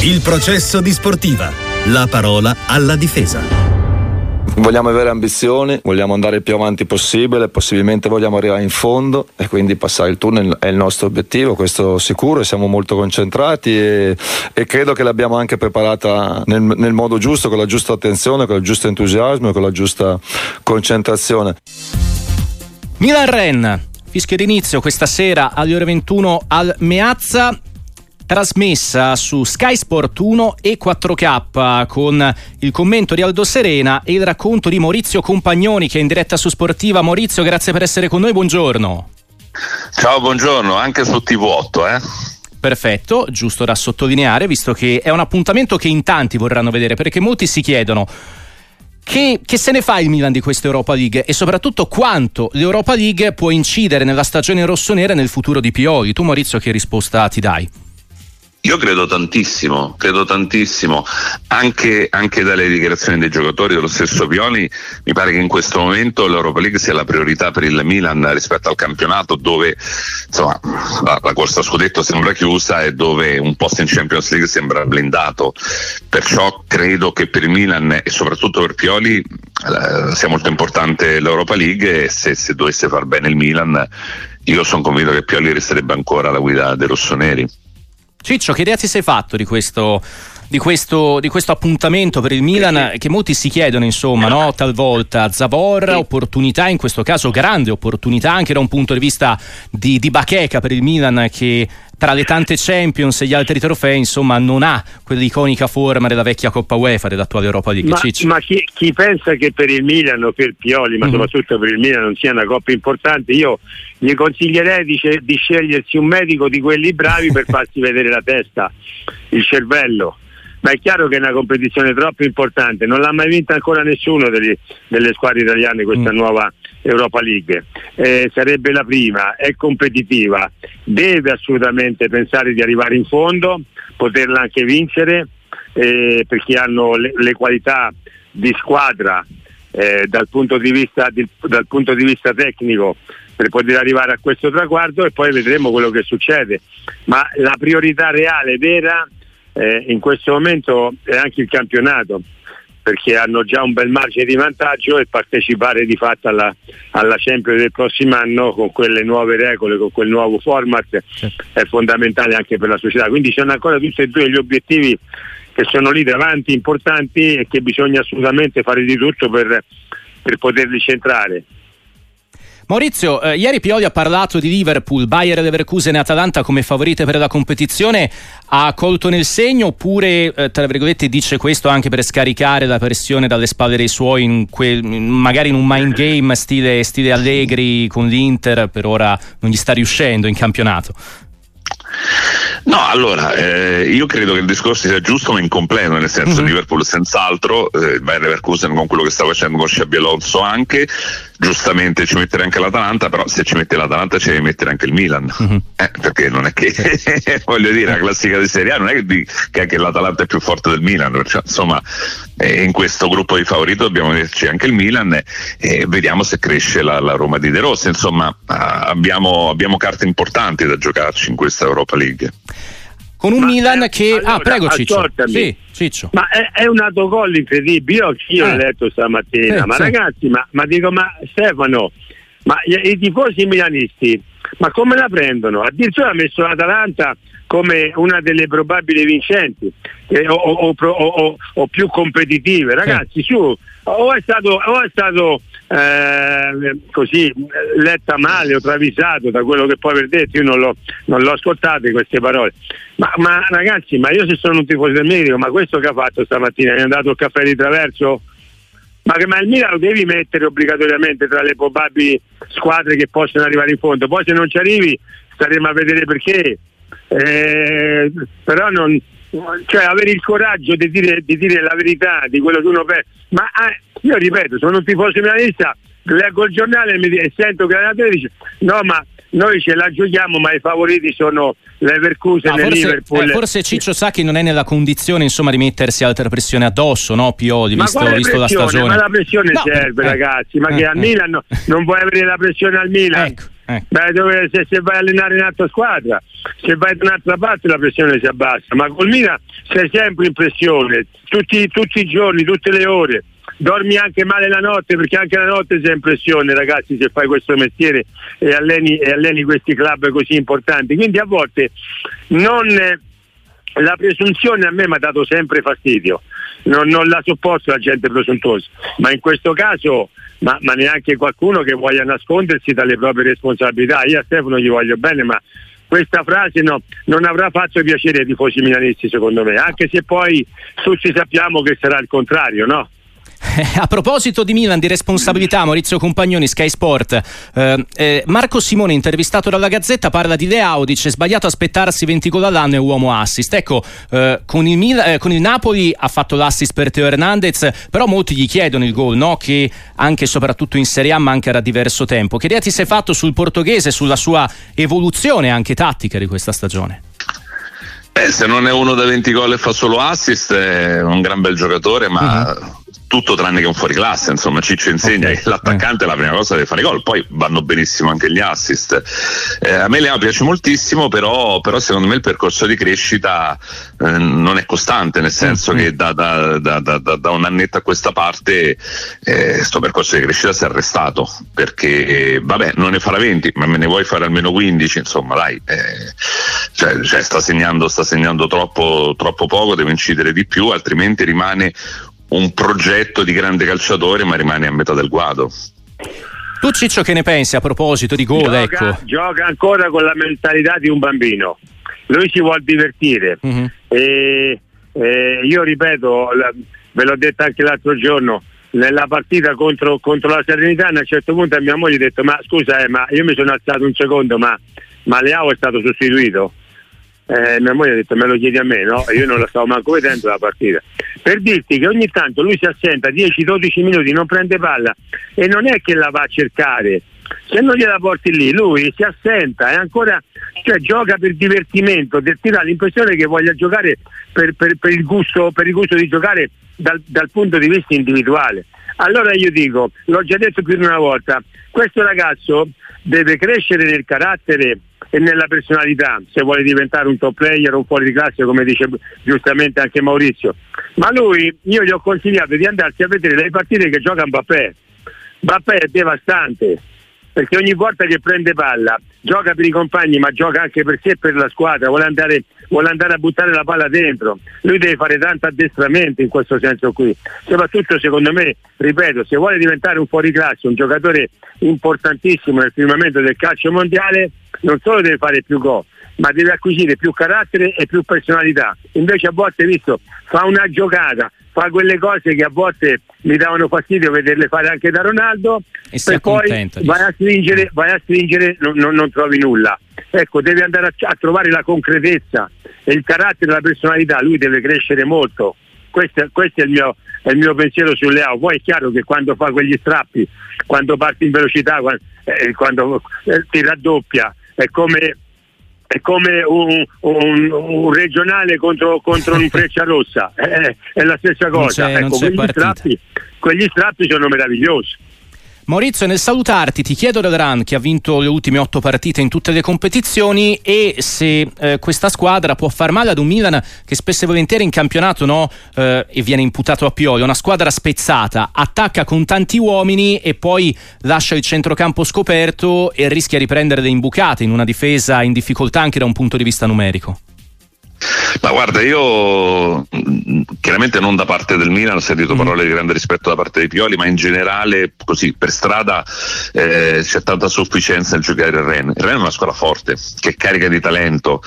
Il processo di sportiva. La parola alla difesa. Vogliamo avere ambizioni, vogliamo andare il più avanti possibile, possibilmente vogliamo arrivare in fondo e quindi passare il turno è il nostro obiettivo, questo sicuro, siamo molto concentrati e, e credo che l'abbiamo anche preparata nel, nel modo giusto, con la giusta attenzione, con il giusto entusiasmo e con la giusta concentrazione. Milan-Ren, fischio d'inizio questa sera alle ore 21 al Meazza trasmessa su Sky Sport 1 e 4K con il commento di Aldo Serena e il racconto di Maurizio Compagnoni che è in diretta su Sportiva. Maurizio, grazie per essere con noi, buongiorno. Ciao, buongiorno, anche su TV8, eh? Perfetto, giusto da sottolineare, visto che è un appuntamento che in tanti vorranno vedere, perché molti si chiedono che, che, se ne fa il Milan di questa Europa League e soprattutto quanto l'Europa League può incidere nella stagione rossonera e nel futuro di Pioli. Tu Maurizio che risposta ti dai? Io credo tantissimo, credo tantissimo, anche, anche, dalle dichiarazioni dei giocatori dello stesso Pioli, mi pare che in questo momento l'Europa League sia la priorità per il Milan rispetto al campionato dove insomma, la, la corsa a scudetto sembra chiusa e dove un posto in Champions League sembra blindato. Perciò credo che per il Milan e soprattutto per Pioli eh, sia molto importante l'Europa League e se, se dovesse far bene il Milan io sono convinto che Pioli resterebbe ancora alla guida dei rossoneri. Ciccio, che idea ti sei fatto di questo, di questo, di questo appuntamento per il Milan che molti si chiedono, insomma, no? talvolta Zavor, opportunità, in questo caso grande opportunità anche da un punto di vista di, di bacheca per il Milan che tra le tante Champions e gli altri trofei, insomma, non ha quell'iconica forma della vecchia Coppa UEFA dell'attuale Europa League. Ma, ma chi, chi, pensa che per il Milan o per Pioli, ma mm-hmm. soprattutto per il Milan, non sia una coppa importante, io gli consiglierei di, di scegliersi un medico di quelli bravi per farsi vedere la testa, il cervello ma è chiaro che è una competizione troppo importante, non l'ha mai vinta ancora nessuno delle, delle squadre italiane questa mm. nuova Europa League, eh, sarebbe la prima, è competitiva, deve assolutamente pensare di arrivare in fondo, poterla anche vincere eh, perché hanno le, le, qualità di squadra eh, dal, punto di vista, di, dal punto di vista tecnico per poter arrivare a questo traguardo e poi vedremo quello che succede. Ma la priorità reale, vera, eh, in questo momento è anche il campionato perché hanno già un bel margine di vantaggio e partecipare di fatto alla, alla Champions del prossimo anno con quelle nuove regole, con quel nuovo format certo. è fondamentale anche per la società. Quindi c'è ancora tutti e due gli obiettivi che sono lì davanti importanti e che bisogna assolutamente fare di tutto per, per poterli centrare. Maurizio, eh, ieri Pioli ha parlato di Liverpool, Bayer Leverkusen e Atalanta come favorite per la competizione. Ha colto nel segno oppure, eh, tra virgolette, dice questo anche per scaricare la pressione dalle spalle dei suoi, in quel, magari in un mind game stile, stile Allegri con l'Inter, per ora non gli sta riuscendo in campionato? No, allora, eh, io credo che il discorso sia giusto ma incompleto, nel senso mm-hmm. Liverpool senz'altro, eh, Leverkusen con quello che sta facendo con Sciabi Alonso anche, giustamente ci mettere anche l'Atalanta, però se ci mette l'Atalanta ci devi mettere anche il Milan, mm-hmm. eh, perché non è che, voglio dire, la classifica di Serie A non è che, che anche l'Atalanta è più forte del Milan, perciò, insomma eh, in questo gruppo di favorito dobbiamo metterci anche il Milan e eh, vediamo se cresce la, la, Roma di De Rossi, insomma abbiamo, abbiamo carte importanti da giocarci in questa Europa League con un ma Milan è, che... Allora, ah, prego Ciccio. Sì, Ciccio. Ma è, è, un autogol incredibile, io, io eh. l'ho letto stamattina, eh, ma sì. ragazzi, ma, ma, dico, ma Stefano, ma i, i tifosi milanisti, ma come la prendono? Addirittura ha messo l'Atalanta come una delle probabili vincenti eh, o, o, o, o, più competitive. Ragazzi, sì. su, o è stato, o è stato eh, così letta male o travisato da quello che può aver detto, io non l'ho, non l'ho ascoltate queste parole. Ma, ma, ragazzi, ma io se sono un tifoso del Milan, ma questo che ha fatto stamattina, è andato il caffè di traverso? Ma, ma il Milan lo devi mettere obbligatoriamente tra le probabili squadre che possono arrivare in fondo, poi se non ci arrivi staremo a vedere perché. Eh, però non, cioè avere il coraggio di dire, di dire, la verità di quello che uno pensa. Ma eh, io ripeto, sono un tifoso milanista, leggo il giornale e, sento che l'allenatore dice no ma noi ce la giochiamo ma i favoriti sono l'Everkusen ah, e forse, Liverpool. Eh, forse Ciccio Sacchi non è nella condizione insomma di mettersi altra pressione addosso, no Pioli, visto, visto la stagione. Ma la pressione no. serve eh, ragazzi, ma eh, che al eh. Milan non vuoi avere la pressione al Milan? Ecco. Ecco. Beh, dove, se, se, vai a allenare in altra squadra, se vai da un'altra parte la pressione si abbassa, ma col Milan sei sempre in pressione, tutti, tutti i giorni, tutte le ore. Dormi anche male la notte perché anche la notte sei in pressione ragazzi se fai questo mestiere e alleni, e alleni questi club così importanti. Quindi a volte non, la presunzione a me mi ha dato sempre fastidio. Non, non, la sopporto la gente presuntuosa ma in questo caso ma, ma, neanche qualcuno che voglia nascondersi dalle proprie responsabilità io a Stefano gli voglio bene ma questa frase no, non avrà fatto piacere ai tifosi milanisti secondo me anche se poi tutti sappiamo che sarà il contrario no? A proposito di Milan, di responsabilità, Maurizio Compagnoni, Sky Sport. Eh, eh, Marco Simone, intervistato dalla Gazzetta, parla di Leao, dice sbagliato aspettarsi 20 gol all'anno e uomo assist. Ecco, eh, con, il Mil- eh, con, il Napoli ha fatto l'assist per Teo Hernandez, però molti gli chiedono il gol, no? che anche e soprattutto in Serie A manca da diverso tempo. Che idea ti sei fatto sul portoghese, sulla sua evoluzione anche tattica di questa stagione? Eh, se non è uno da 20 gol e fa solo assist, è un gran bel giocatore, ma uh-huh tutto tranne che un fuoriclasse, insomma Ciccio insegna che l'attaccante eh. la prima cosa deve fare gol, poi vanno benissimo anche gli assist. Eh, a me Leo piace moltissimo, però, però, secondo me il percorso di crescita eh, non è costante, nel senso che da, da, da, da, un annetto a questa parte questo eh, percorso di crescita si è arrestato, perché vabbè non ne farà 20, ma me ne vuoi fare almeno 15, insomma dai, eh, cioè, cioè sta, segnando, sta segnando troppo, troppo poco, deve incidere di più, altrimenti rimane un progetto di grande calciatore ma rimane a metà del guado. Tu Ciccio che ne pensi a proposito di gol? Gioca, ecco. gioca ancora con la mentalità di un bambino, lui si vuole divertire mm-hmm. e, e, io ripeto, ve l'ho detto anche l'altro giorno, nella partita contro, contro la Serenità a un certo punto a mia moglie ho detto ma scusa eh, ma io mi sono alzato un secondo ma, ma Leao è stato sostituito? Eh, mia moglie ha detto me lo chiedi a me, no? Io non la stavo manco vedendo la partita. Per dirti che ogni tanto lui si assenta 10-12 minuti, non prende palla e non è che la va a cercare. Se non gliela porti lì, lui si assenta e ancora cioè, gioca per divertimento, ti dà l'impressione che voglia giocare per, per, per, il, gusto, per il, gusto, di giocare dal, dal punto di vista individuale. Allora io dico, l'ho già detto più di una volta, questo ragazzo deve crescere nel carattere e nella personalità, se vuole diventare un top player o un fuori di classe, come dice giustamente anche Maurizio. Ma lui, io gli ho consigliato di andarsi a vedere le partite che gioca Mbappé. Mbappé è devastante, perché ogni volta che prende palla gioca per i compagni ma gioca anche per sé e per la squadra, vuole andare, vuole andare, a buttare la palla dentro, lui deve fare tanto addestramento in questo senso qui, soprattutto secondo me, ripeto, se vuole diventare un fuoriclasse, un giocatore importantissimo nel firmamento del calcio mondiale, non solo deve fare più gol, ma deve acquisire più carattere e più personalità. Invece a volte, visto, fa una giocata, fa quelle cose che a volte mi davano fastidio vederle fare anche da Ronaldo e per poi vai a stringere, vai a stringere non, non, non, trovi nulla. Ecco, deve andare a, a, trovare la concretezza e il carattere, la personalità, lui deve crescere molto. Questo, questo è, il mio, è, il mio, pensiero su Leao. Poi è chiaro che quando fa quegli strappi, quando parte in velocità, quando, eh, quando eh, ti raddoppia, è come è come un, un, un regionale contro, contro un freccia rossa, è, è, la stessa cosa. Ecco, quegli, strappi, quegli strappi sono meravigliosi. Maurizio, nel salutarti ti chiedo del RAN che ha vinto le ultime otto partite in tutte le competizioni e se eh, questa squadra può far male ad un Milan che spesso e volentieri in campionato no, eh, e viene imputato a Pioli, una squadra spezzata, attacca con tanti uomini e poi lascia il centrocampo scoperto e rischia di prendere delle imbucate in una difesa in difficoltà anche da un punto di vista numerico. Ma guarda, io mm, chiaramente non da parte del Milan ho sentito mm. parole di grande rispetto da parte dei Pioli, ma in generale così per strada eh, c'è tanta sufficienza nel giocare il Rennes. Il Rennes è una squadra forte, che è carica di talento,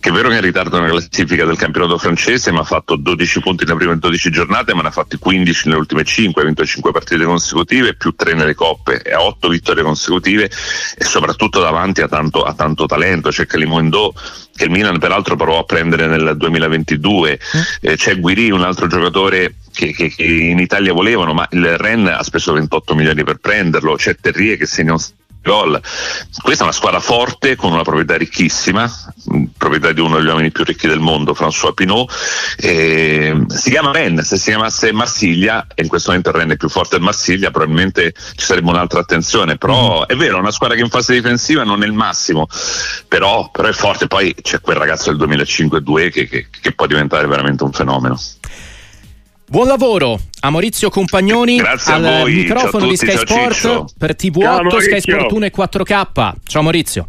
che è vero che è in ritardo nella classifica del campionato francese, ma ha fatto 12 punti nelle prime 12 giornate, ma ne ha fatti 15 nelle ultime 5, ha vinto 5 partite consecutive, più 3 nelle coppe, e ha 8 vittorie consecutive e soprattutto davanti a tanto, a tanto talento. C'è Calimondo che il Milan peraltro provò a prendere nel 2022, mm. eh, c'è Guiri, un altro giocatore che, che, che, in Italia volevano, ma il Ren ha speso 28 milioni per prenderlo, c'è Terrier che segna un gol. Questa è una squadra forte con una proprietà ricchissima, proprietà di uno degli uomini più ricchi del mondo, François Pinot. Eh, si chiama Rennes, se si chiamasse Marsiglia, e in questo momento il Rennes è più forte del Marsiglia, probabilmente ci sarebbe un'altra attenzione. Però mm. è vero, è una squadra che in fase difensiva non è il massimo, però, però è forte. Poi c'è quel ragazzo del 2005-2 che, che, che può diventare veramente un fenomeno. Buon lavoro a Maurizio Compagnoni Grazie al voi. microfono tutti, di Sky Sport per TV8, Sky Sport 1 e 4K. Ciao Maurizio.